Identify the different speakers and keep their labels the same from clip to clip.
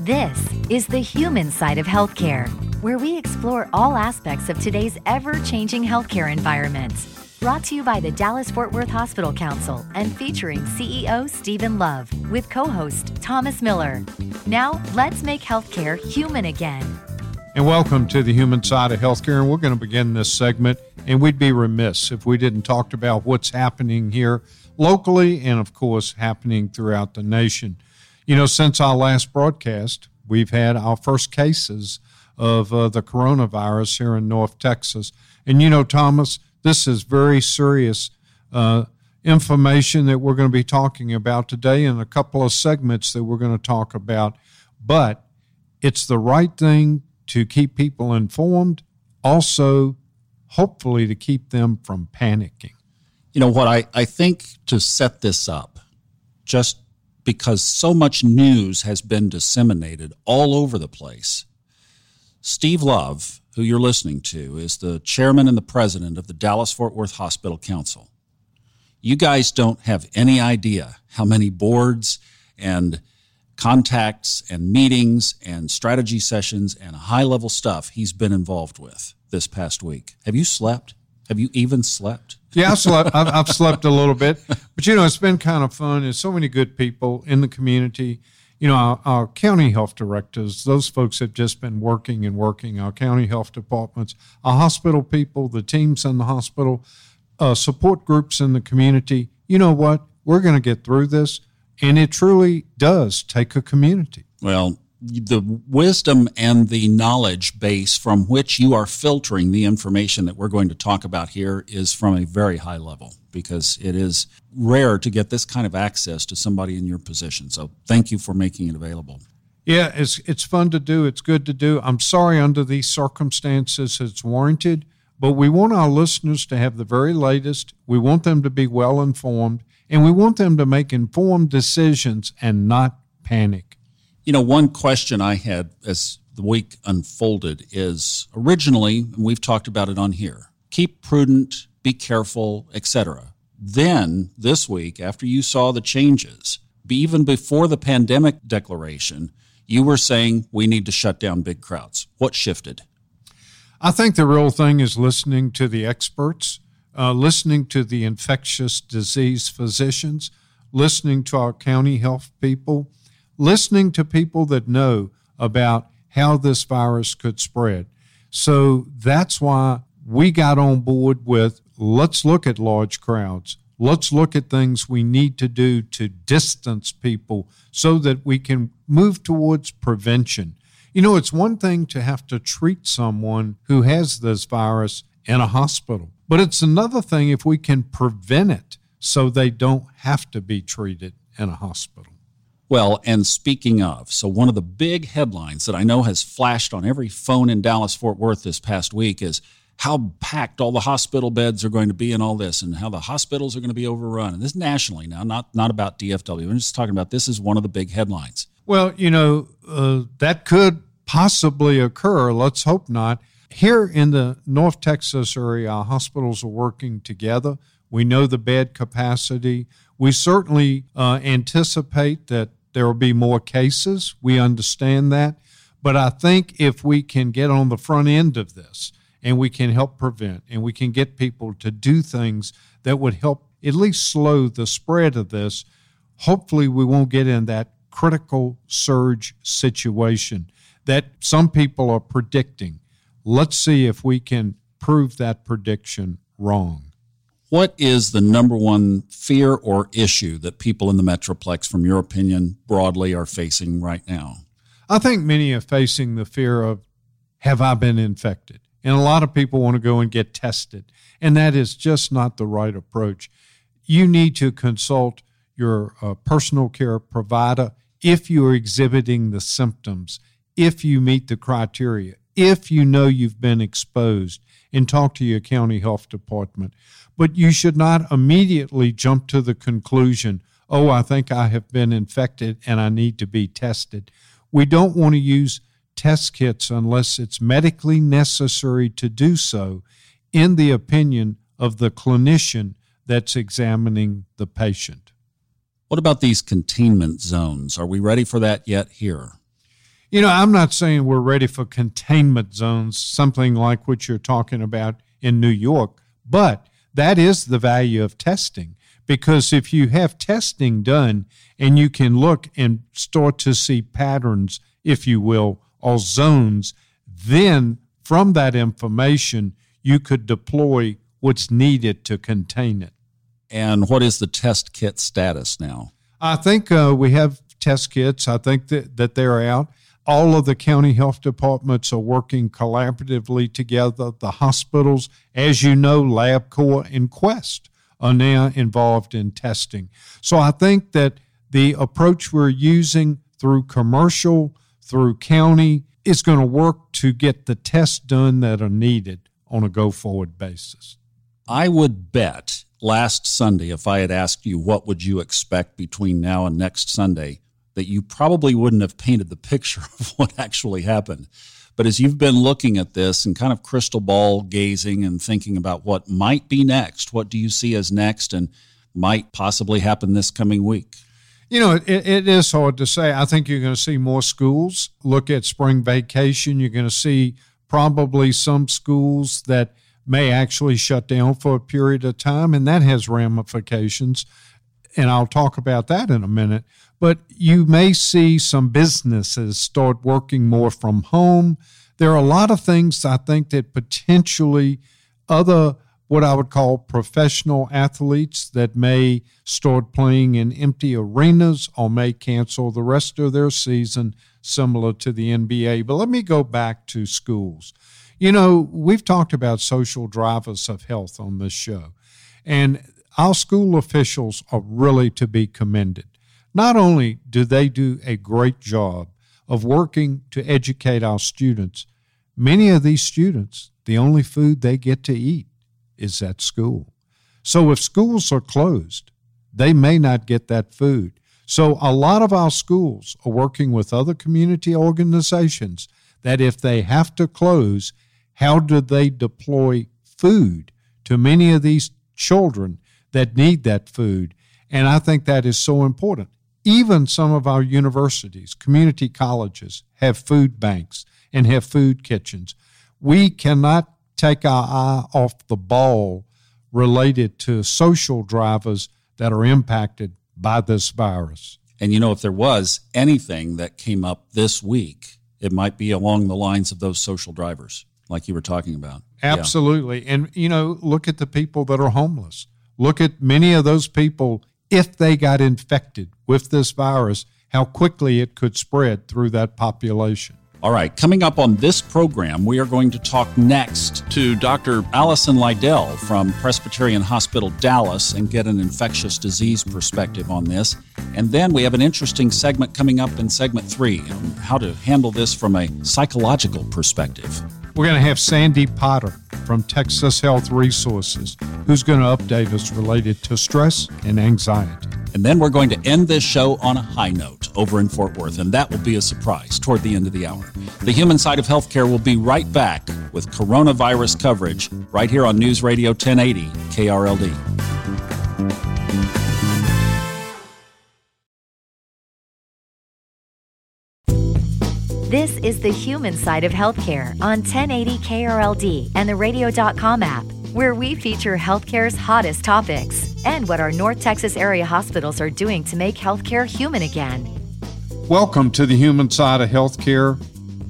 Speaker 1: This is the human side of healthcare, where we explore all aspects of today's ever changing healthcare environment. Brought to you by the Dallas Fort Worth Hospital Council and featuring CEO Stephen Love with co host Thomas Miller. Now, let's make healthcare human again.
Speaker 2: And welcome to the human side of healthcare. And we're going to begin this segment, and we'd be remiss if we didn't talk about what's happening here locally and, of course, happening throughout the nation. You know, since our last broadcast, we've had our first cases of uh, the coronavirus here in North Texas. And you know, Thomas, this is very serious uh, information that we're going to be talking about today in a couple of segments that we're going to talk about. But it's the right thing to keep people informed, also, hopefully, to keep them from panicking.
Speaker 3: You know what? I, I think to set this up, just because so much news has been disseminated all over the place. Steve Love, who you're listening to, is the chairman and the president of the Dallas Fort Worth Hospital Council. You guys don't have any idea how many boards and contacts and meetings and strategy sessions and high level stuff he's been involved with this past week. Have you slept? Have you even slept?
Speaker 2: Yeah, I've slept, I've, I've slept a little bit, but you know, it's been kind of fun. There's so many good people in the community. You know, our, our, county health directors, those folks have just been working and working. Our county health departments, our hospital people, the teams in the hospital, uh, support groups in the community. You know what? We're going to get through this. And it truly does take a community.
Speaker 3: Well, the wisdom and the knowledge base from which you are filtering the information that we're going to talk about here is from a very high level because it is rare to get this kind of access to somebody in your position. So thank you for making it available.
Speaker 2: Yeah, it's it's fun to do. It's good to do. I'm sorry under these circumstances it's warranted, but we want our listeners to have the very latest. We want them to be well informed, and we want them to make informed decisions and not panic.
Speaker 3: You know, one question I had as the week unfolded is originally, and we've talked about it on here, keep prudent, be careful, etc. Then this week, after you saw the changes, even before the pandemic declaration, you were saying we need to shut down big crowds. What shifted?
Speaker 2: I think the real thing is listening to the experts, uh, listening to the infectious disease physicians, listening to our county health people, listening to people that know about how this virus could spread. So that's why we got on board with let's look at large crowds. Let's look at things we need to do to distance people so that we can move towards prevention. You know, it's one thing to have to treat someone who has this virus in a hospital, but it's another thing if we can prevent it so they don't have to be treated in a hospital.
Speaker 3: Well, and speaking of, so one of the big headlines that I know has flashed on every phone in Dallas Fort Worth this past week is how packed all the hospital beds are going to be and all this, and how the hospitals are going to be overrun. And this nationally now, not not about DFW. I'm just talking about this is one of the big headlines.
Speaker 2: Well, you know uh, that could possibly occur. Let's hope not. Here in the North Texas area, hospitals are working together. We know the bed capacity. We certainly uh, anticipate that there will be more cases. We understand that. But I think if we can get on the front end of this and we can help prevent and we can get people to do things that would help at least slow the spread of this, hopefully we won't get in that critical surge situation that some people are predicting. Let's see if we can prove that prediction wrong.
Speaker 3: What is the number one fear or issue that people in the Metroplex, from your opinion, broadly are facing right now?
Speaker 2: I think many are facing the fear of have I been infected? And a lot of people want to go and get tested. And that is just not the right approach. You need to consult your uh, personal care provider if you are exhibiting the symptoms, if you meet the criteria, if you know you've been exposed, and talk to your county health department. But you should not immediately jump to the conclusion, oh, I think I have been infected and I need to be tested. We don't want to use test kits unless it's medically necessary to do so, in the opinion of the clinician that's examining the patient.
Speaker 3: What about these containment zones? Are we ready for that yet here?
Speaker 2: You know, I'm not saying we're ready for containment zones, something like what you're talking about in New York, but that is the value of testing. Because if you have testing done and you can look and start to see patterns, if you will, or zones, then from that information, you could deploy what's needed to contain it.
Speaker 3: And what is the test kit status now?
Speaker 2: I think uh, we have test kits. I think that, that they're out. All of the county health departments are working collaboratively together. The hospitals, as you know, LabCorp and Quest are now involved in testing. So I think that the approach we're using through commercial, through county, is going to work to get the tests done that are needed on a go forward basis.
Speaker 3: I would bet last Sunday, if I had asked you what would you expect between now and next Sunday, that you probably wouldn't have painted the picture of what actually happened. But as you've been looking at this and kind of crystal ball gazing and thinking about what might be next, what do you see as next and might possibly happen this coming week?
Speaker 2: You know, it, it is hard to say. I think you're going to see more schools look at spring vacation. You're going to see probably some schools that may actually shut down for a period of time, and that has ramifications. And I'll talk about that in a minute. But you may see some businesses start working more from home. There are a lot of things I think that potentially other, what I would call professional athletes, that may start playing in empty arenas or may cancel the rest of their season, similar to the NBA. But let me go back to schools. You know, we've talked about social drivers of health on this show, and our school officials are really to be commended. Not only do they do a great job of working to educate our students, many of these students, the only food they get to eat is at school. So if schools are closed, they may not get that food. So a lot of our schools are working with other community organizations that if they have to close, how do they deploy food to many of these children that need that food? And I think that is so important. Even some of our universities, community colleges have food banks and have food kitchens. We cannot take our eye off the ball related to social drivers that are impacted by this virus.
Speaker 3: And you know, if there was anything that came up this week, it might be along the lines of those social drivers like you were talking about.
Speaker 2: Absolutely. Yeah. And, you know, look at the people that are homeless. Look at many of those people, if they got infected with this virus, how quickly it could spread through that population.
Speaker 3: All right, coming up on this program, we are going to talk next to Dr. Allison Liddell from Presbyterian Hospital Dallas and get an infectious disease perspective on this. And then we have an interesting segment coming up in segment three on how to handle this from a psychological perspective.
Speaker 2: We're going to have Sandy Potter from Texas Health Resources, who's going to update us related to stress and anxiety.
Speaker 3: And then we're going to end this show on a high note over in Fort Worth, and that will be a surprise toward the end of the hour. The human side of healthcare will be right back with coronavirus coverage right here on News Radio 1080 KRLD.
Speaker 1: This is the human side of healthcare on 1080 KRLD and the radio.com app, where we feature healthcare's hottest topics and what our North Texas area hospitals are doing to make healthcare human again.
Speaker 2: Welcome to the human side of healthcare.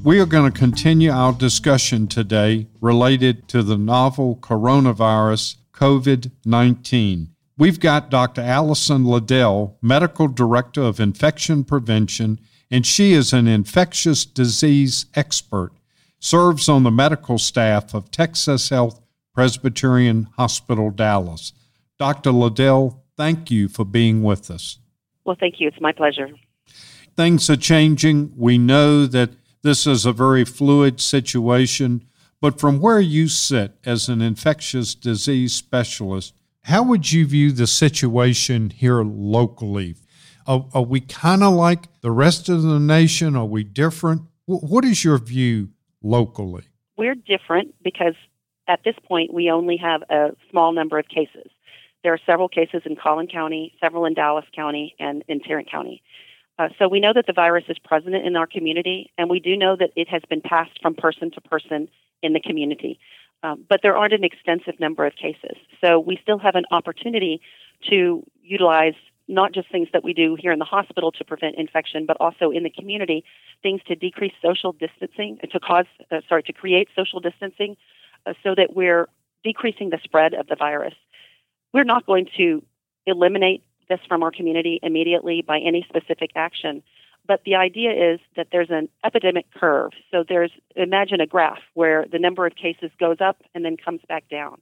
Speaker 2: We are going to continue our discussion today related to the novel coronavirus COVID 19. We've got Dr. Allison Liddell, Medical Director of Infection Prevention, and she is an infectious disease expert, serves on the medical staff of Texas Health Presbyterian Hospital, Dallas. Dr. Liddell, thank you for being with us.
Speaker 4: Well, thank you. It's my pleasure.
Speaker 2: Things are changing. We know that this is a very fluid situation, but from where you sit as an infectious disease specialist, how would you view the situation here locally? Are, are we kind of like the rest of the nation? Are we different? what is your view locally?
Speaker 4: We're different because at this point we only have a small number of cases. There are several cases in Collin County, several in Dallas County, and in Tarrant County. Uh, so we know that the virus is present in our community, and we do know that it has been passed from person to person in the community. Um, but there aren't an extensive number of cases. So we still have an opportunity to utilize not just things that we do here in the hospital to prevent infection, but also in the community, things to decrease social distancing, to cause, uh, sorry, to create social distancing uh, so that we're decreasing the spread of the virus. We're not going to eliminate this from our community immediately by any specific action. But the idea is that there's an epidemic curve. So there's, imagine a graph where the number of cases goes up and then comes back down.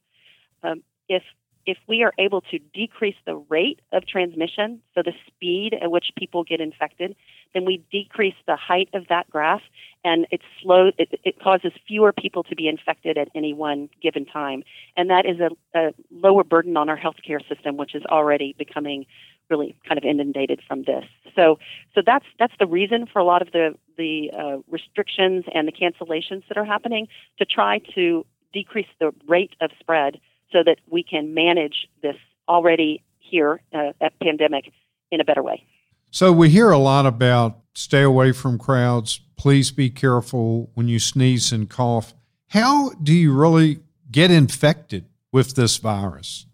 Speaker 4: Um, if if we are able to decrease the rate of transmission, so the speed at which people get infected, then we decrease the height of that graph, and it slow it, it causes fewer people to be infected at any one given time, and that is a, a lower burden on our healthcare system, which is already becoming really kind of inundated from this. So, so that's that's the reason for a lot of the the uh, restrictions and the cancellations that are happening to try to decrease the rate of spread so that we can manage this already here uh, pandemic in a better way.
Speaker 2: So we hear a lot about stay away from crowds. Please be careful when you sneeze and cough. How do you really get infected with this virus?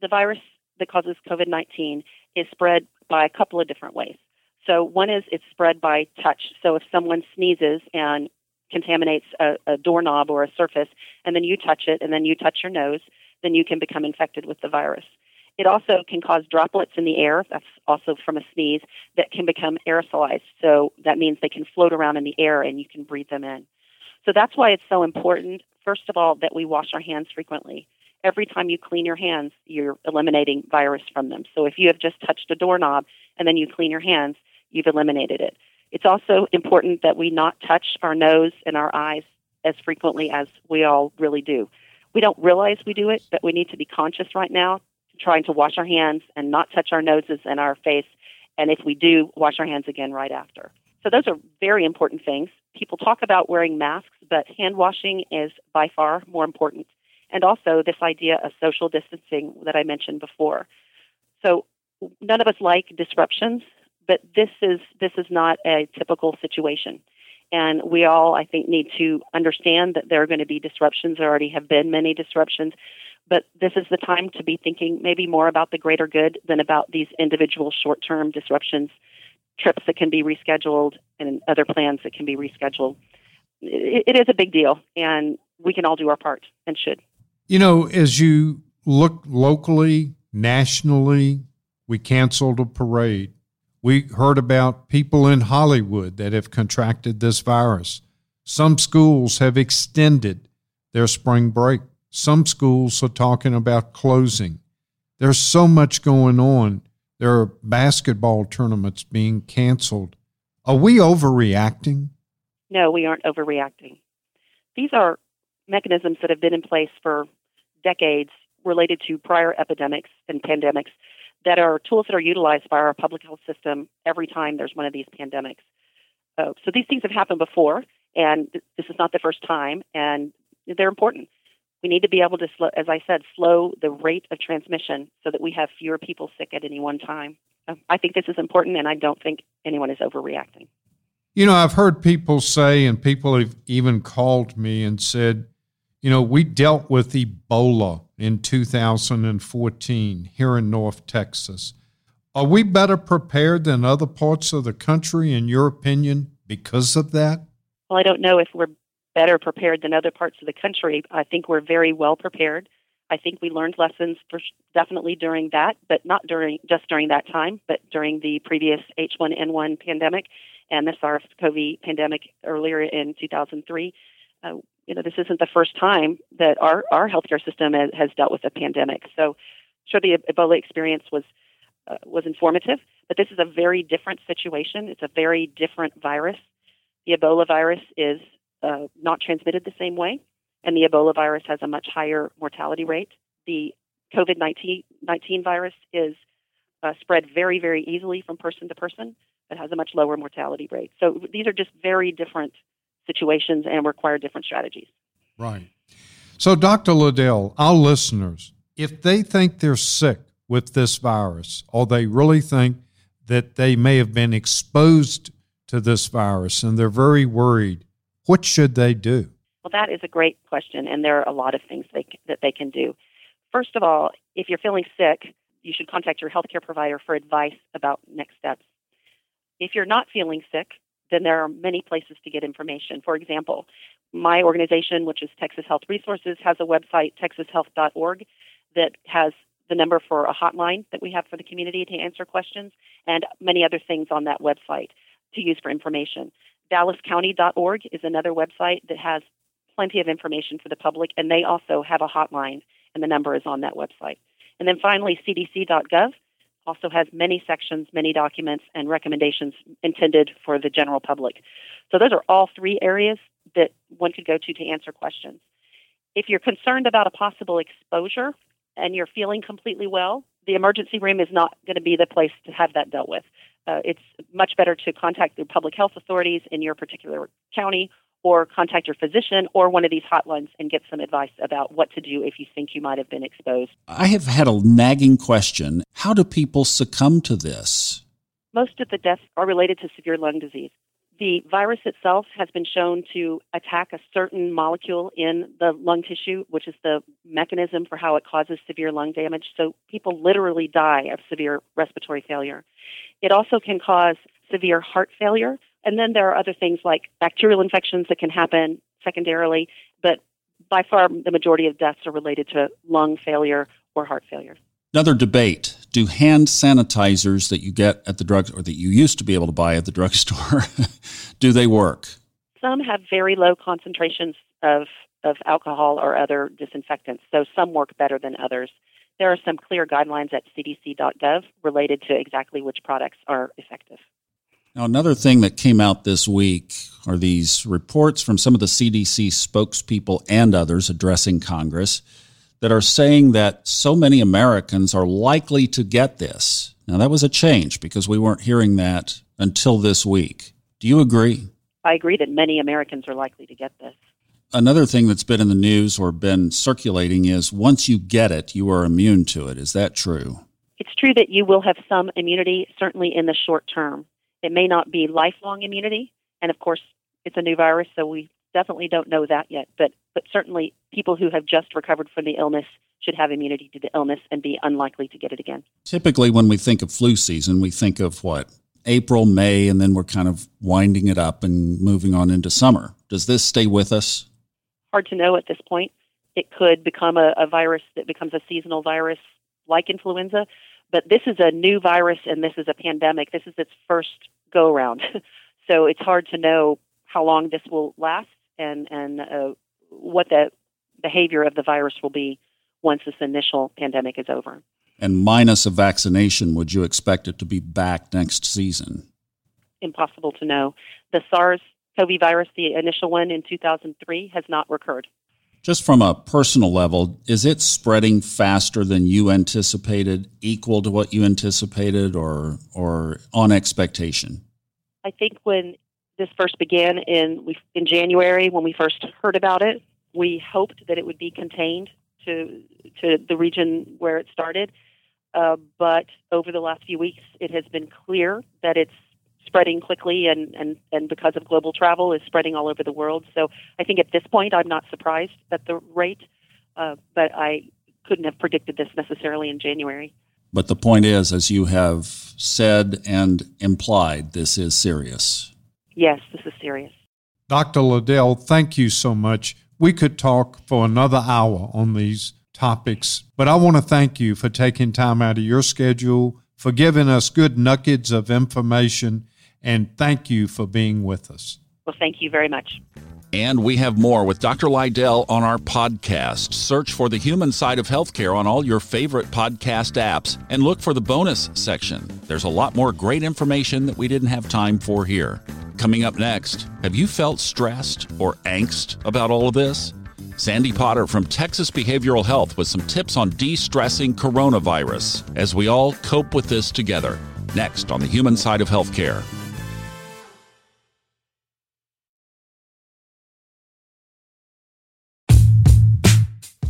Speaker 4: The virus that causes COVID 19 is spread by a couple of different ways. So, one is it's spread by touch. So, if someone sneezes and contaminates a, a doorknob or a surface, and then you touch it, and then you touch your nose, then you can become infected with the virus. It also can cause droplets in the air, that's also from a sneeze, that can become aerosolized. So that means they can float around in the air and you can breathe them in. So that's why it's so important, first of all, that we wash our hands frequently. Every time you clean your hands, you're eliminating virus from them. So if you have just touched a doorknob and then you clean your hands, you've eliminated it. It's also important that we not touch our nose and our eyes as frequently as we all really do. We don't realize we do it, but we need to be conscious right now, trying to wash our hands and not touch our noses and our face. And if we do, wash our hands again right after. So those are very important things. People talk about wearing masks, but hand washing is by far more important. And also this idea of social distancing that I mentioned before. So none of us like disruptions, but this is this is not a typical situation. And we all, I think, need to understand that there are going to be disruptions. There already have been many disruptions. But this is the time to be thinking maybe more about the greater good than about these individual short term disruptions, trips that can be rescheduled, and other plans that can be rescheduled. it, it is a big deal, and we can all do our part and should.
Speaker 2: You know, as you look locally, nationally, we canceled a parade. We heard about people in Hollywood that have contracted this virus. Some schools have extended their spring break. Some schools are talking about closing. There's so much going on. There are basketball tournaments being canceled. Are we overreacting?
Speaker 4: No, we aren't overreacting. These are mechanisms that have been in place for decades related to prior epidemics and pandemics that are tools that are utilized by our public health system every time there's one of these pandemics. Uh, so these things have happened before, and this is not the first time, and they're important. We need to be able to, as I said, slow the rate of transmission so that we have fewer people sick at any one time. Uh, I think this is important, and I don't think anyone is overreacting.
Speaker 2: You know, I've heard people say, and people have even called me and said, you know, we dealt with Ebola in 2014 here in North Texas. Are we better prepared than other parts of the country, in your opinion, because of that?
Speaker 4: Well, I don't know if we're better prepared than other parts of the country. I think we're very well prepared. I think we learned lessons for definitely during that, but not during just during that time, but during the previous H1N1 pandemic and the SARS-CoV pandemic earlier in 2003. Uh, you know, this isn't the first time that our, our healthcare system has, dealt with a pandemic. So, sure, the Ebola experience was uh, was informative, but this is a very different situation. It's a very different virus. The Ebola virus is uh, not transmitted the same way, and the Ebola virus has a much higher mortality rate. The COVID 19 virus is uh, spread very, very easily from person to person, but has a much lower mortality rate. So these are just very different situations and require different strategies.
Speaker 2: Right. So, Dr. Liddell, our listeners, if they think they're sick with this virus or they really think that they may have been exposed to this virus and they're very worried. What should they do?
Speaker 4: Well, that is a great question, and there are a lot of things they, that they can do. First of all, if you're feeling sick, you should contact your healthcare provider for advice about next steps. If you're not feeling sick, then there are many places to get information. For example, my organization, which is Texas Health Resources, has a website, texashealth.org, that has the number for a hotline that we have for the community to answer questions and many other things on that website to use for information. DallasCounty.org is another website that has plenty of information for the public, and they also have a hotline, and the number is on that website. And then finally, CDC.gov also has many sections, many documents, and recommendations intended for the general public. So those are all three areas that one could go to to answer questions. If you're concerned about a possible exposure and you're feeling completely well, the emergency room is not going to be the place to have that dealt with. Uh, it's much better to contact the public health authorities in your particular county or contact your physician or one of these hotlines and get some advice about what to do if you think you might have been exposed.
Speaker 3: I have had a nagging question. How do people succumb to this?
Speaker 4: Most of the deaths are related to severe lung disease. The virus itself has been shown to attack a certain molecule in the lung tissue, which is the mechanism for how it causes severe lung damage. So people literally die of severe respiratory failure. It also can cause severe heart failure. And then there are other things like bacterial infections that can happen secondarily, but by far the majority of deaths are related to lung failure or heart failure.
Speaker 3: Another debate do hand sanitizers that you get at the drug or that you used to be able to buy at the drugstore do they work?
Speaker 4: Some have very low concentrations of of alcohol or other disinfectants, so some work better than others. There are some clear guidelines at cdc.gov related to exactly which products are effective.
Speaker 3: Now, another thing that came out this week are these reports from some of the CDC spokespeople and others addressing Congress that are saying that so many Americans are likely to get this. Now, that was a change because we weren't hearing that until this week. Do you agree?
Speaker 4: I agree that many Americans are likely to get this.
Speaker 3: Another thing that's been in the news or been circulating is once you get it, you are immune to it. Is that true?
Speaker 4: It's true that you will have some immunity, certainly in the short term. It may not be lifelong immunity, and of course, it's a new virus, so we definitely don't know that yet. But but certainly, people who have just recovered from the illness should have immunity to the illness and be unlikely to get it again.
Speaker 3: Typically, when we think of flu season, we think of what April, May, and then we're kind of winding it up and moving on into summer. Does this stay with us?
Speaker 4: Hard to know at this point. It could become a, a virus that becomes a seasonal virus like influenza, but this is a new virus and this is a pandemic. This is its first go around. so it's hard to know how long this will last and, and uh, what the behavior of the virus will be once this initial pandemic is over.
Speaker 3: And minus a vaccination, would you expect it to be back next season?
Speaker 4: Impossible to know. The SARS CoV virus, the initial one in 2003, has not recurred.
Speaker 3: Just from a personal level, is it spreading faster than you anticipated, equal to what you anticipated, or or on expectation?
Speaker 4: I think when this first began in we, in January, when we first heard about it, we hoped that it would be contained to to the region where it started. Uh, but over the last few weeks, it has been clear that it's spreading quickly and, and, and because of global travel is spreading all over the world. So I think at this point I'm not surprised at the rate, uh, but I couldn't have predicted this necessarily in January.
Speaker 3: But the point is, as you have said and implied, this is serious.
Speaker 4: Yes, this is serious.
Speaker 2: Dr. Liddell, thank you so much. We could talk for another hour on these topics, but I want to thank you for taking time out of your schedule, for giving us good nuggets of information, and thank you for being with us.
Speaker 4: Well, thank you very much.
Speaker 3: And we have more with Dr. Liddell on our podcast. Search for the human side of healthcare on all your favorite podcast apps and look for the bonus section. There's a lot more great information that we didn't have time for here. Coming up next, have you felt stressed or angst about all of this? Sandy Potter from Texas Behavioral Health with some tips on de stressing coronavirus as we all cope with this together. Next on the human side of healthcare.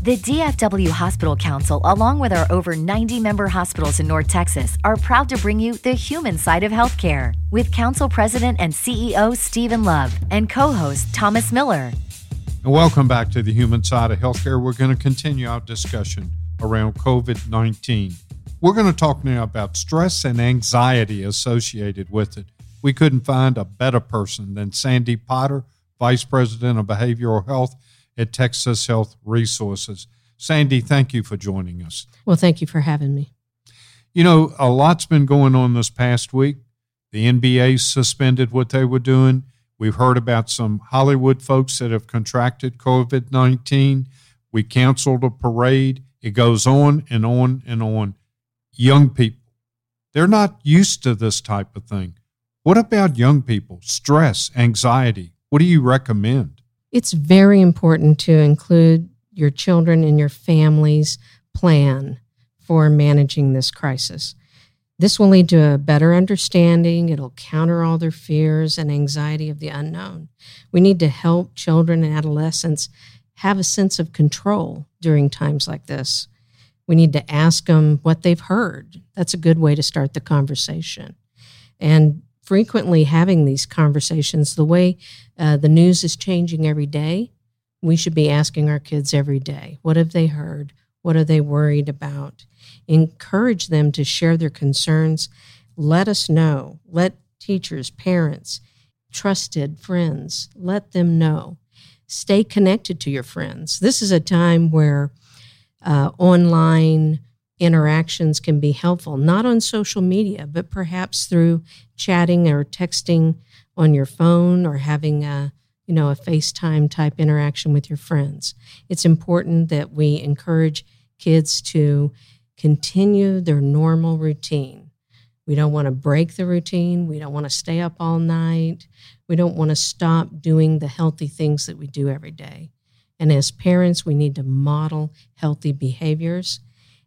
Speaker 1: The DFW Hospital Council, along with our over 90 member hospitals in North Texas, are proud to bring you the human side of healthcare with Council President and CEO Stephen Love and co host Thomas Miller.
Speaker 2: Welcome back to the human side of healthcare. We're going to continue our discussion around COVID 19. We're going to talk now about stress and anxiety associated with it. We couldn't find a better person than Sandy Potter, Vice President of Behavioral Health at Texas Health Resources. Sandy, thank you for joining us.
Speaker 5: Well, thank you for having me.
Speaker 2: You know, a lot's been going on this past week. The NBA suspended what they were doing. We've heard about some Hollywood folks that have contracted COVID 19. We canceled a parade. It goes on and on and on. Young people, they're not used to this type of thing. What about young people? Stress, anxiety. What do you recommend?
Speaker 5: It's very important to include your children in your family's plan for managing this crisis. This will lead to a better understanding. It'll counter all their fears and anxiety of the unknown. We need to help children and adolescents have a sense of control during times like this. We need to ask them what they've heard. That's a good way to start the conversation. And frequently having these conversations, the way uh, the news is changing every day, we should be asking our kids every day what have they heard? What are they worried about? Encourage them to share their concerns. Let us know. Let teachers, parents, trusted friends, let them know. Stay connected to your friends. This is a time where uh, online interactions can be helpful, not on social media, but perhaps through chatting or texting on your phone or having a you know a FaceTime type interaction with your friends. It's important that we encourage kids to continue their normal routine. We don't want to break the routine. We don't want to stay up all night. We don't want to stop doing the healthy things that we do every day. And as parents, we need to model healthy behaviors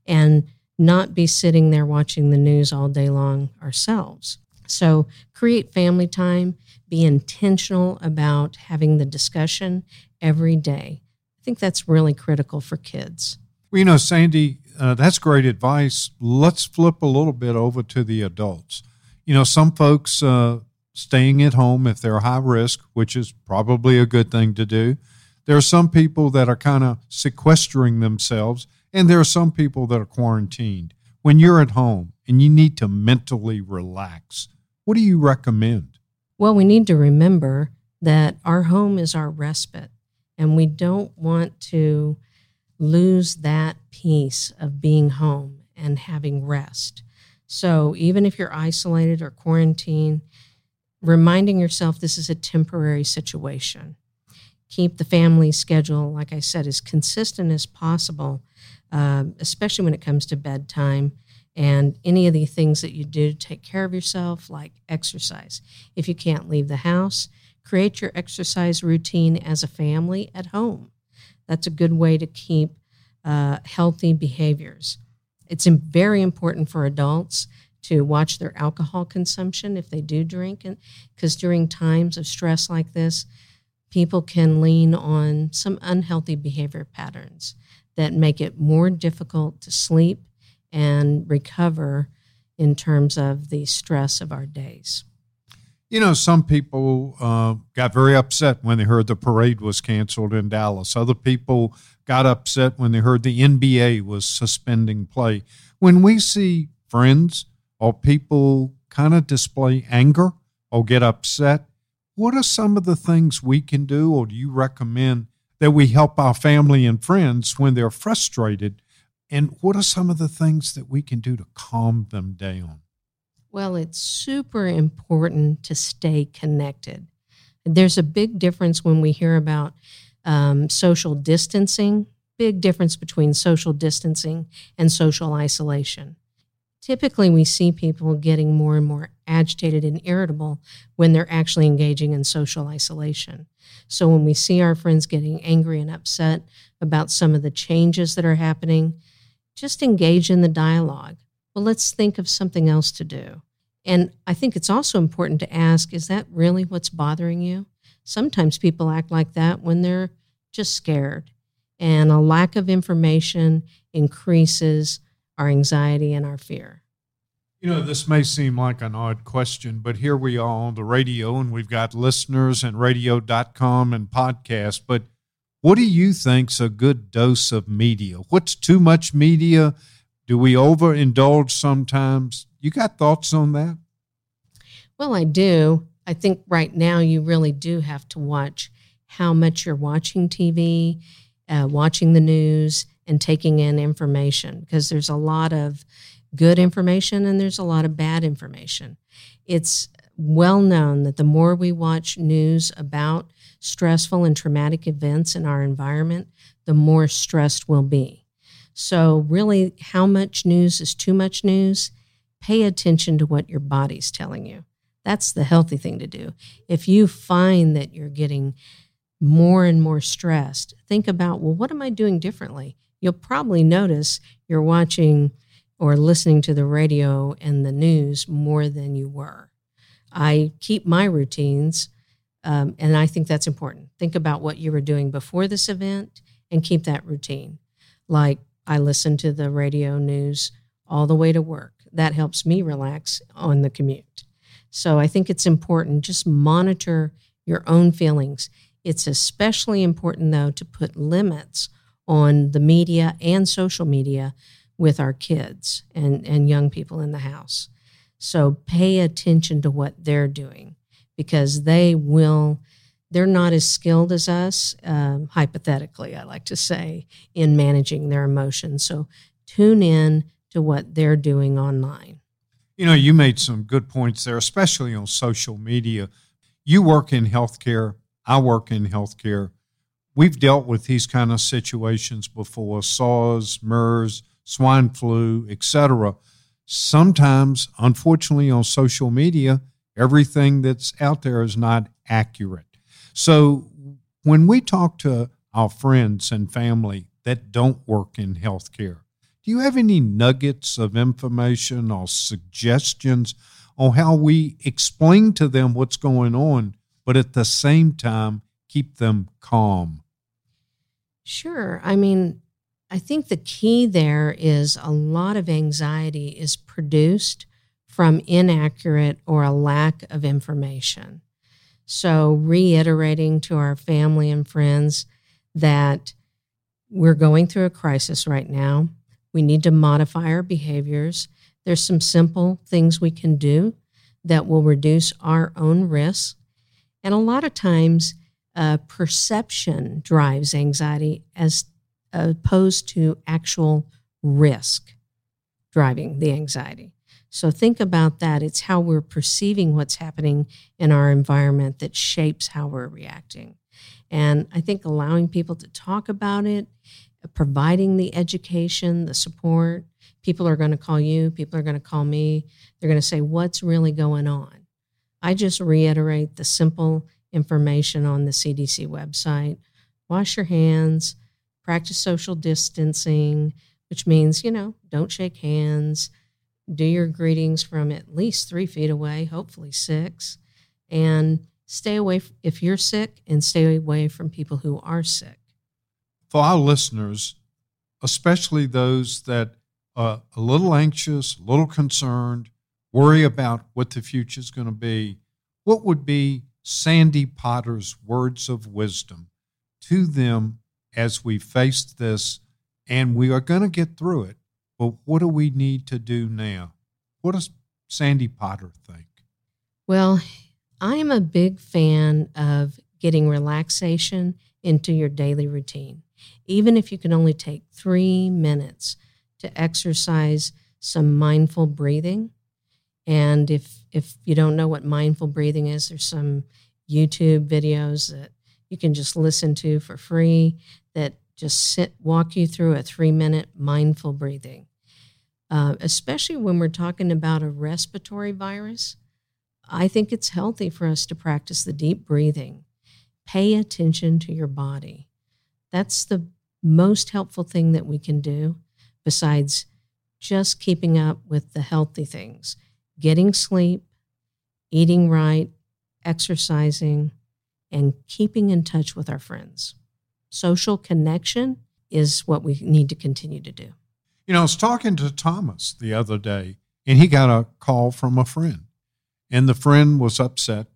Speaker 5: and not be sitting there watching the news all day long ourselves. So create family time, be intentional about having the discussion every day. I think that's really critical for kids.
Speaker 2: Well, you know, Sandy, uh, that's great advice. Let's flip a little bit over to the adults. You know, some folks uh, staying at home if they're high risk, which is probably a good thing to do. There are some people that are kind of sequestering themselves and there are some people that are quarantined. When you're at home and you need to mentally relax, what do you recommend?
Speaker 5: Well, we need to remember that our home is our respite, and we don't want to lose that piece of being home and having rest. So, even if you're isolated or quarantined, reminding yourself this is a temporary situation. Keep the family schedule, like I said, as consistent as possible um, especially when it comes to bedtime and any of the things that you do to take care of yourself, like exercise. If you can't leave the house, create your exercise routine as a family at home. That's a good way to keep uh, healthy behaviors. It's very important for adults to watch their alcohol consumption if they do drink, because during times of stress like this, people can lean on some unhealthy behavior patterns that make it more difficult to sleep and recover in terms of the stress of our days.
Speaker 2: You know, some people uh, got very upset when they heard the parade was canceled in Dallas. Other people got upset when they heard the NBA was suspending play. When we see friends or people kind of display anger or get upset, what are some of the things we can do or do you recommend that we help our family and friends when they're frustrated? And what are some of the things that we can do to calm them down?
Speaker 5: Well, it's super important to stay connected. There's a big difference when we hear about um, social distancing, big difference between social distancing and social isolation. Typically, we see people getting more and more agitated and irritable when they're actually engaging in social isolation. So, when we see our friends getting angry and upset about some of the changes that are happening, just engage in the dialogue. Well, let's think of something else to do. And I think it's also important to ask is that really what's bothering you? Sometimes people act like that when they're just scared. And a lack of information increases our anxiety and our fear.
Speaker 2: You know, this may seem like an odd question, but here we are on the radio and we've got listeners and radio.com and podcasts. But what do you think's a good dose of media? What's too much media? Do we overindulge sometimes? You got thoughts on that?
Speaker 5: Well, I do. I think right now you really do have to watch how much you're watching TV, uh, watching the news, and taking in information because there's a lot of good information and there's a lot of bad information. It's well known that the more we watch news about stressful and traumatic events in our environment, the more stressed we'll be. So, really, how much news is too much news? Pay attention to what your body's telling you. That's the healthy thing to do. If you find that you're getting more and more stressed, think about, well, what am I doing differently? You'll probably notice you're watching or listening to the radio and the news more than you were. I keep my routines, um, and I think that's important. Think about what you were doing before this event and keep that routine. Like I listen to the radio news all the way to work. That helps me relax on the commute. So I think it's important. Just monitor your own feelings. It's especially important, though, to put limits on the media and social media with our kids and, and young people in the house. So pay attention to what they're doing because they will, they're not as skilled as us, um, hypothetically, I like to say, in managing their emotions. So tune in to what they're doing online.
Speaker 2: You know, you made some good points there, especially on social media. You work in healthcare, I work in healthcare. We've dealt with these kind of situations before SARS, MERS, swine flu, etc. Sometimes, unfortunately, on social media, everything that's out there is not accurate. So, when we talk to our friends and family that don't work in healthcare, do you have any nuggets of information or suggestions on how we explain to them what's going on, but at the same time keep them calm?
Speaker 5: Sure. I mean, I think the key there is a lot of anxiety is produced from inaccurate or a lack of information. So, reiterating to our family and friends that we're going through a crisis right now. We need to modify our behaviors. There's some simple things we can do that will reduce our own risk. And a lot of times, uh, perception drives anxiety as opposed to actual risk driving the anxiety. So think about that. It's how we're perceiving what's happening in our environment that shapes how we're reacting. And I think allowing people to talk about it providing the education, the support. People are going to call you, people are going to call me. They're going to say, What's really going on? I just reiterate the simple information on the CDC website. Wash your hands, practice social distancing, which means, you know, don't shake hands, do your greetings from at least three feet away, hopefully six, and stay away if you're sick and stay away from people who are sick.
Speaker 2: For our listeners, especially those that are a little anxious, a little concerned, worry about what the future is going to be, what would be Sandy Potter's words of wisdom to them as we face this? And we are going to get through it. But what do we need to do now? What does Sandy Potter think?
Speaker 5: Well, I am a big fan of getting relaxation into your daily routine even if you can only take three minutes to exercise some mindful breathing. And if if you don't know what mindful breathing is, there's some YouTube videos that you can just listen to for free that just sit walk you through a three minute mindful breathing. Uh, especially when we're talking about a respiratory virus, I think it's healthy for us to practice the deep breathing. Pay attention to your body. That's the most helpful thing that we can do besides just keeping up with the healthy things getting sleep, eating right, exercising, and keeping in touch with our friends. Social connection is what we need to continue to do.
Speaker 2: You know, I was talking to Thomas the other day, and he got a call from a friend, and the friend was upset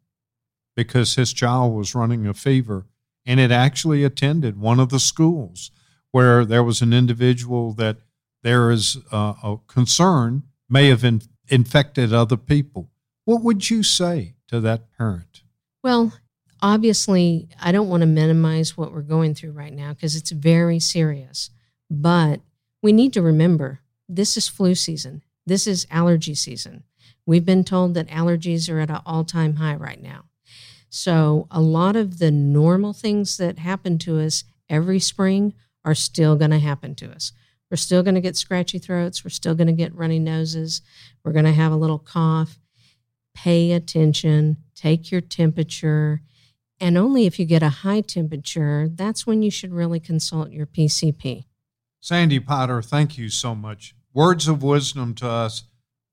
Speaker 2: because his child was running a fever, and it actually attended one of the schools where there was an individual that there is uh, a concern may have in, infected other people. What would you say to that parent?
Speaker 5: Well, obviously, I don't want to minimize what we're going through right now because it's very serious. But we need to remember this is flu season, this is allergy season. We've been told that allergies are at an all time high right now. So, a lot of the normal things that happen to us every spring are still going to happen to us. We're still going to get scratchy throats. We're still going to get runny noses. We're going to have a little cough. Pay attention, take your temperature. And only if you get a high temperature, that's when you should really consult your PCP.
Speaker 2: Sandy Potter, thank you so much. Words of wisdom to us.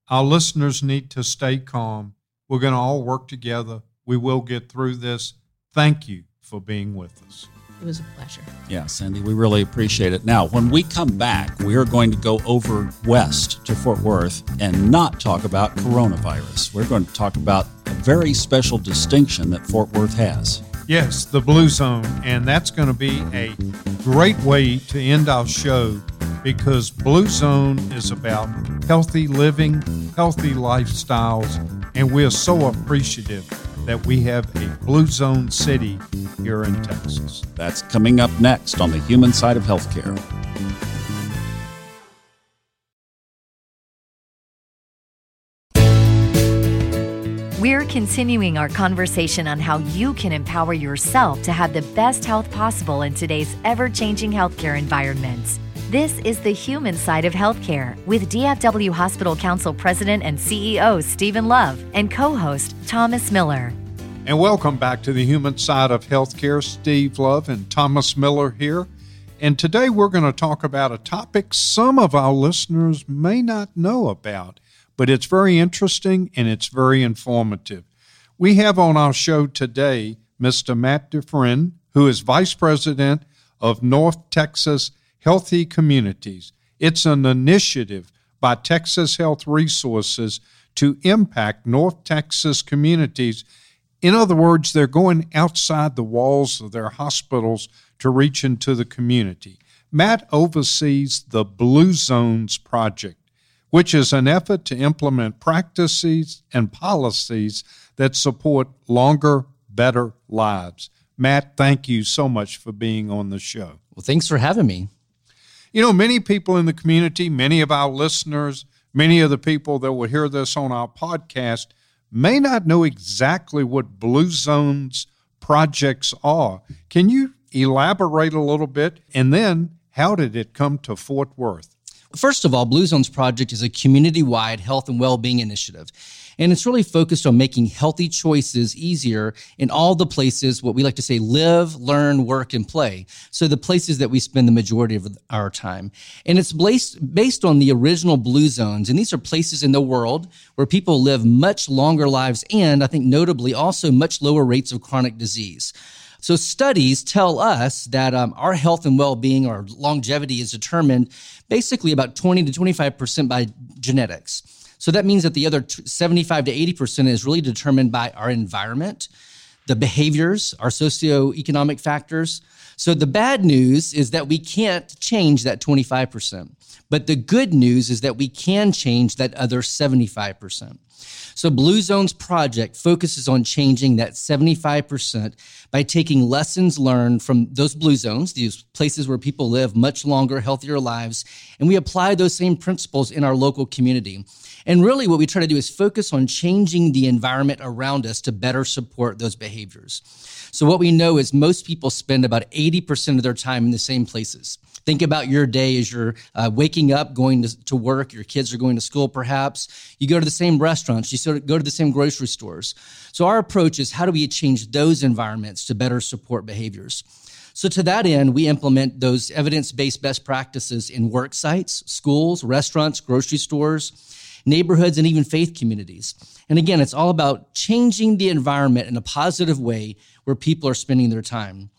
Speaker 2: Our listeners need to stay calm. We're going to all work together. We will get through this. Thank you for being with us.
Speaker 5: It was a pleasure.
Speaker 3: Yeah, Sandy, we really appreciate it. Now, when we come back, we are going to go over west to Fort Worth and not talk about coronavirus. We're going to talk about a very special distinction that Fort Worth has.
Speaker 2: Yes, the Blue Zone. And that's going to be a great way to end our show because Blue Zone is about healthy living, healthy lifestyles, and we're so appreciative that we have a Blue Zone city here in Texas.
Speaker 3: That's coming up next on the human side of healthcare.
Speaker 1: We're continuing our conversation on how you can empower yourself to have the best health possible in today's ever changing healthcare environment. This is the human side of healthcare with DFW Hospital Council President and CEO Stephen Love and co host Thomas Miller.
Speaker 2: And welcome back to the human side of healthcare. Steve Love and Thomas Miller here. And today we're going to talk about a topic some of our listeners may not know about, but it's very interesting and it's very informative. We have on our show today Mr. Matt Dufrene, who is Vice President of North Texas Healthy Communities. It's an initiative by Texas Health Resources to impact North Texas communities. In other words, they're going outside the walls of their hospitals to reach into the community. Matt oversees the Blue Zones Project which is an effort to implement practices and policies that support longer, better lives. Matt, thank you so much for being on the show.
Speaker 6: Well, thanks for having me.
Speaker 2: You know, many people in the community, many of our listeners, many of the people that will hear this on our podcast may not know exactly what Blue Zones projects are. Can you elaborate a little bit? And then, how did it come to Fort Worth?
Speaker 6: First of all, Blue Zones Project is a community wide health and well being initiative. And it's really focused on making healthy choices easier in all the places, what we like to say, live, learn, work, and play. So the places that we spend the majority of our time. And it's based, based on the original Blue Zones. And these are places in the world where people live much longer lives and I think notably also much lower rates of chronic disease. So studies tell us that um, our health and well-being our longevity is determined basically about 20 to 25% by genetics. So that means that the other 75 to 80% is really determined by our environment, the behaviors, our socioeconomic factors. So the bad news is that we can't change that 25%. But the good news is that we can change that other 75%. So Blue Zones project focuses on changing that 75% by taking lessons learned from those blue zones, these places where people live much longer, healthier lives, and we apply those same principles in our local community. And really what we try to do is focus on changing the environment around us to better support those behaviors. So what we know is most people spend about 80% of their time in the same places. Think about your day as you're uh, waking up, going to, to work, your kids are going to school perhaps. You go to the same restaurants, you sort of go to the same grocery stores. So our approach is how do we change those environments to better support behaviors? So to that end, we implement those evidence-based best practices in work sites, schools, restaurants, grocery stores, neighborhoods, and even faith communities. And again, it's all about changing the environment in a positive way where people are spending their time.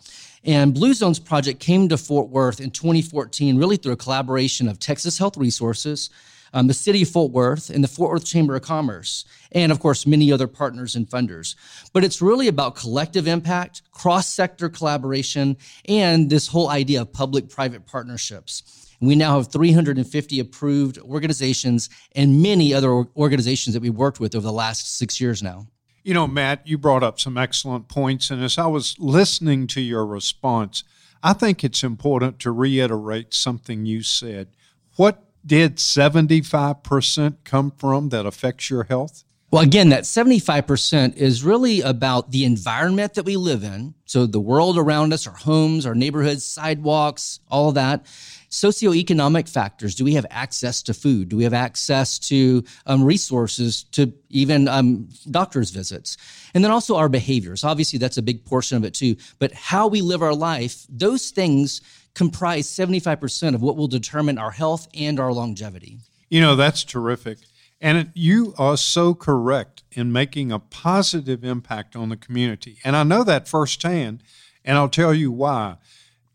Speaker 6: And Blue Zones Project came to Fort Worth in 2014, really through a collaboration of Texas Health Resources, um, the City of Fort Worth, and the Fort Worth Chamber of Commerce, and of course, many other partners and funders. But it's really about collective impact, cross sector collaboration, and this whole idea of public private partnerships. We now have 350 approved organizations and many other organizations that we've worked with over the last six years now.
Speaker 2: You know, Matt, you brought up some excellent points. And as I was listening to your response, I think it's important to reiterate something you said. What did 75% come from that affects your health?
Speaker 6: Well, again, that 75% is really about the environment that we live in. So the world around us, our homes, our neighborhoods, sidewalks, all of that socioeconomic factors. Do we have access to food? Do we have access to um, resources to even um, doctor's visits? And then also our behaviors. Obviously, that's a big portion of it too. But how we live our life, those things comprise 75% of what will determine our health and our longevity.
Speaker 2: You know, that's terrific. And it, you are so correct in making a positive impact on the community. And I know that firsthand, and I'll tell you why.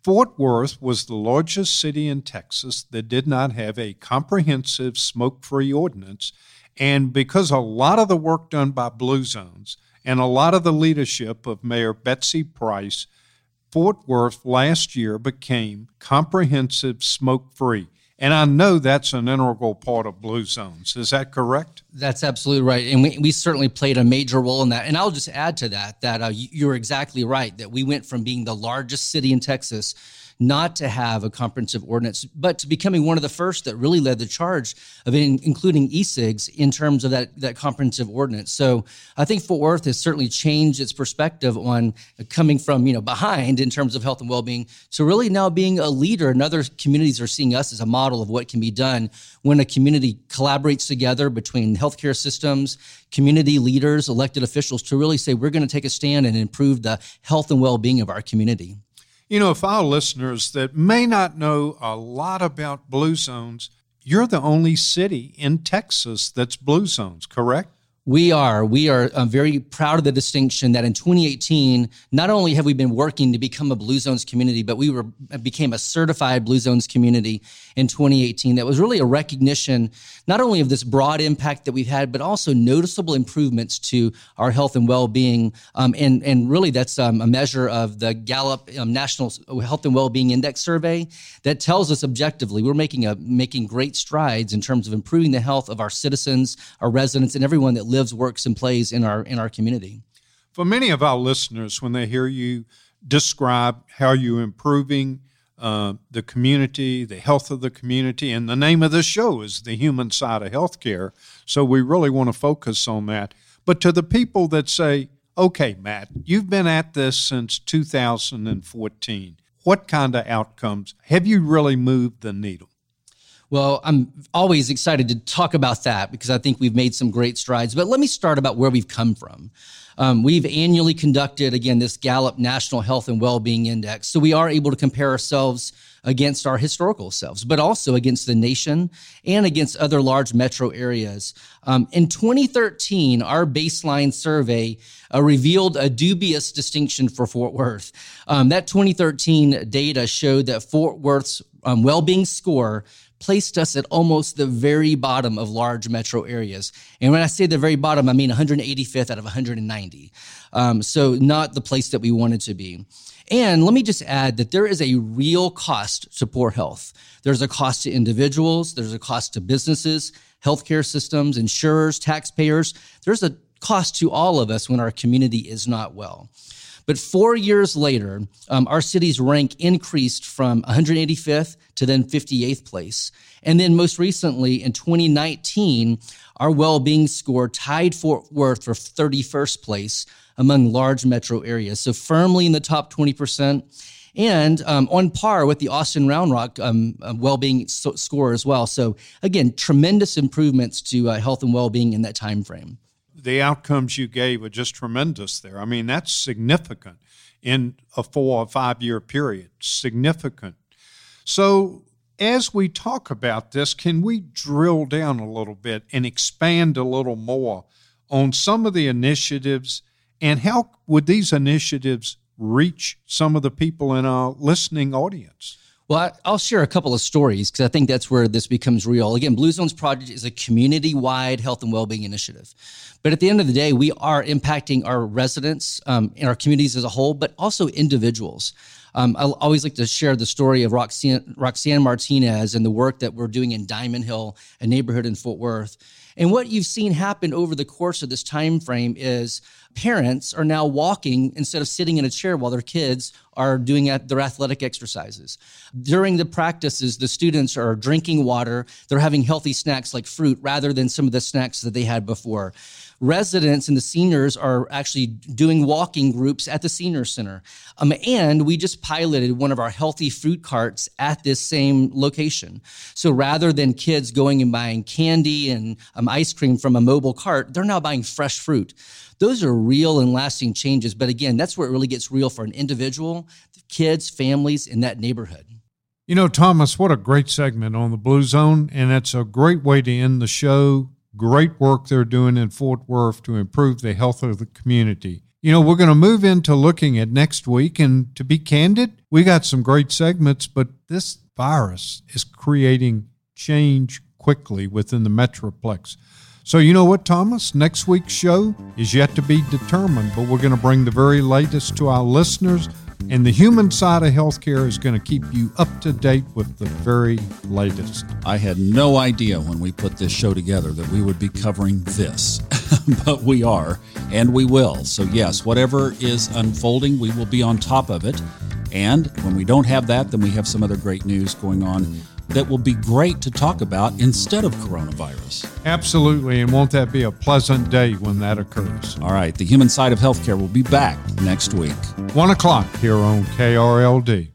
Speaker 2: Fort Worth was the largest city in Texas that did not have a comprehensive smoke free ordinance. And because a lot of the work done by Blue Zones and a lot of the leadership of Mayor Betsy Price, Fort Worth last year became comprehensive smoke free. And I know that's an integral part of Blue Zones. Is that correct?
Speaker 6: That's absolutely right. And we, we certainly played a major role in that. And I'll just add to that that uh, you're exactly right that we went from being the largest city in Texas not to have a comprehensive ordinance, but to becoming one of the first that really led the charge of in, including e-cigs in terms of that, that comprehensive ordinance. So I think Fort Worth has certainly changed its perspective on coming from, you know, behind in terms of health and well-being to really now being a leader and other communities are seeing us as a model of what can be done when a community collaborates together between healthcare systems, community leaders, elected officials to really say, we're going to take a stand and improve the health and well-being of our community.
Speaker 2: You know, if our listeners that may not know a lot about blue zones, you're the only city in Texas that's blue zones, correct?
Speaker 6: We are. We are uh, very proud of the distinction that in 2018, not only have we been working to become a Blue Zones community, but we were became a certified Blue Zones community in 2018. That was really a recognition not only of this broad impact that we've had, but also noticeable improvements to our health and well-being. Um, and and really, that's um, a measure of the Gallup um, National Health and Well-being Index survey that tells us objectively we're making a making great strides in terms of improving the health of our citizens, our residents, and everyone that lives, works, and plays in our in our community.
Speaker 2: For many of our listeners, when they hear you describe how you're improving uh, the community, the health of the community, and the name of the show is the human side of healthcare. So we really want to focus on that. But to the people that say, okay, Matt, you've been at this since 2014. What kind of outcomes have you really moved the needle?
Speaker 6: Well, I'm always excited to talk about that because I think we've made some great strides. But let me start about where we've come from. Um, we've annually conducted, again, this Gallup National Health and Wellbeing Index. So we are able to compare ourselves against our historical selves, but also against the nation and against other large metro areas. Um, in 2013, our baseline survey uh, revealed a dubious distinction for Fort Worth. Um, that 2013 data showed that Fort Worth's um, well-being score placed us at almost the very bottom of large metro areas. And when I say the very bottom, I mean 185th out of 190. Um, so not the place that we wanted to be. And let me just add that there is a real cost to poor health. There's a cost to individuals, there's a cost to businesses, healthcare systems, insurers, taxpayers. There's a cost to all of us when our community is not well. But four years later, um, our city's rank increased from 185th to then 58th place. And then most recently in 2019, our well being score tied Fort Worth for 31st place among large metro areas. So firmly in the top 20% and um, on par with the Austin Round Rock um, uh, well-being so- score as well. So again, tremendous improvements to uh, health and well-being in that time frame
Speaker 2: the outcomes you gave are just tremendous there. I mean, that's significant in a four or five year period. Significant. So, as we talk about this, can we drill down a little bit and expand a little more on some of the initiatives and how would these initiatives reach some of the people in our listening audience?
Speaker 6: Well, I'll share a couple of stories because I think that's where this becomes real. Again, Blue Zones Project is a community wide health and well being initiative. But at the end of the day, we are impacting our residents um, and our communities as a whole, but also individuals. Um, I always like to share the story of Roxanne, Roxanne Martinez and the work that we're doing in Diamond Hill, a neighborhood in Fort Worth. And what you've seen happen over the course of this time frame is parents are now walking instead of sitting in a chair while their kids are doing their athletic exercises. During the practices, the students are drinking water, they're having healthy snacks like fruit rather than some of the snacks that they had before residents and the seniors are actually doing walking groups at the senior center. Um, and we just piloted one of our healthy fruit carts at this same location. So rather than kids going and buying candy and um, ice cream from a mobile cart, they're now buying fresh fruit. Those are real and lasting changes. But again, that's where it really gets real for an individual, kids, families in that neighborhood.
Speaker 2: You know, Thomas, what a great segment on the Blue Zone. And that's a great way to end the show great work they're doing in Fort Worth to improve the health of the community. You know, we're going to move into looking at next week. And to be candid, we got some great segments, but this virus is creating change quickly within the Metroplex. So, you know what, Thomas? Next week's show is yet to be determined, but we're going to bring the very latest to our listeners and the human side of healthcare is going to keep you up to date with the very latest.
Speaker 3: I had no idea when we put this show together that we would be covering this, but we are, and we will. So, yes, whatever is unfolding, we will be on top of it. And when we don't have that, then we have some other great news going on that will be great to talk about instead of coronavirus.
Speaker 2: Absolutely. And won't that be a pleasant day when that occurs?
Speaker 3: All right. The human side of healthcare will be back next week.
Speaker 2: One o'clock here on KRLD.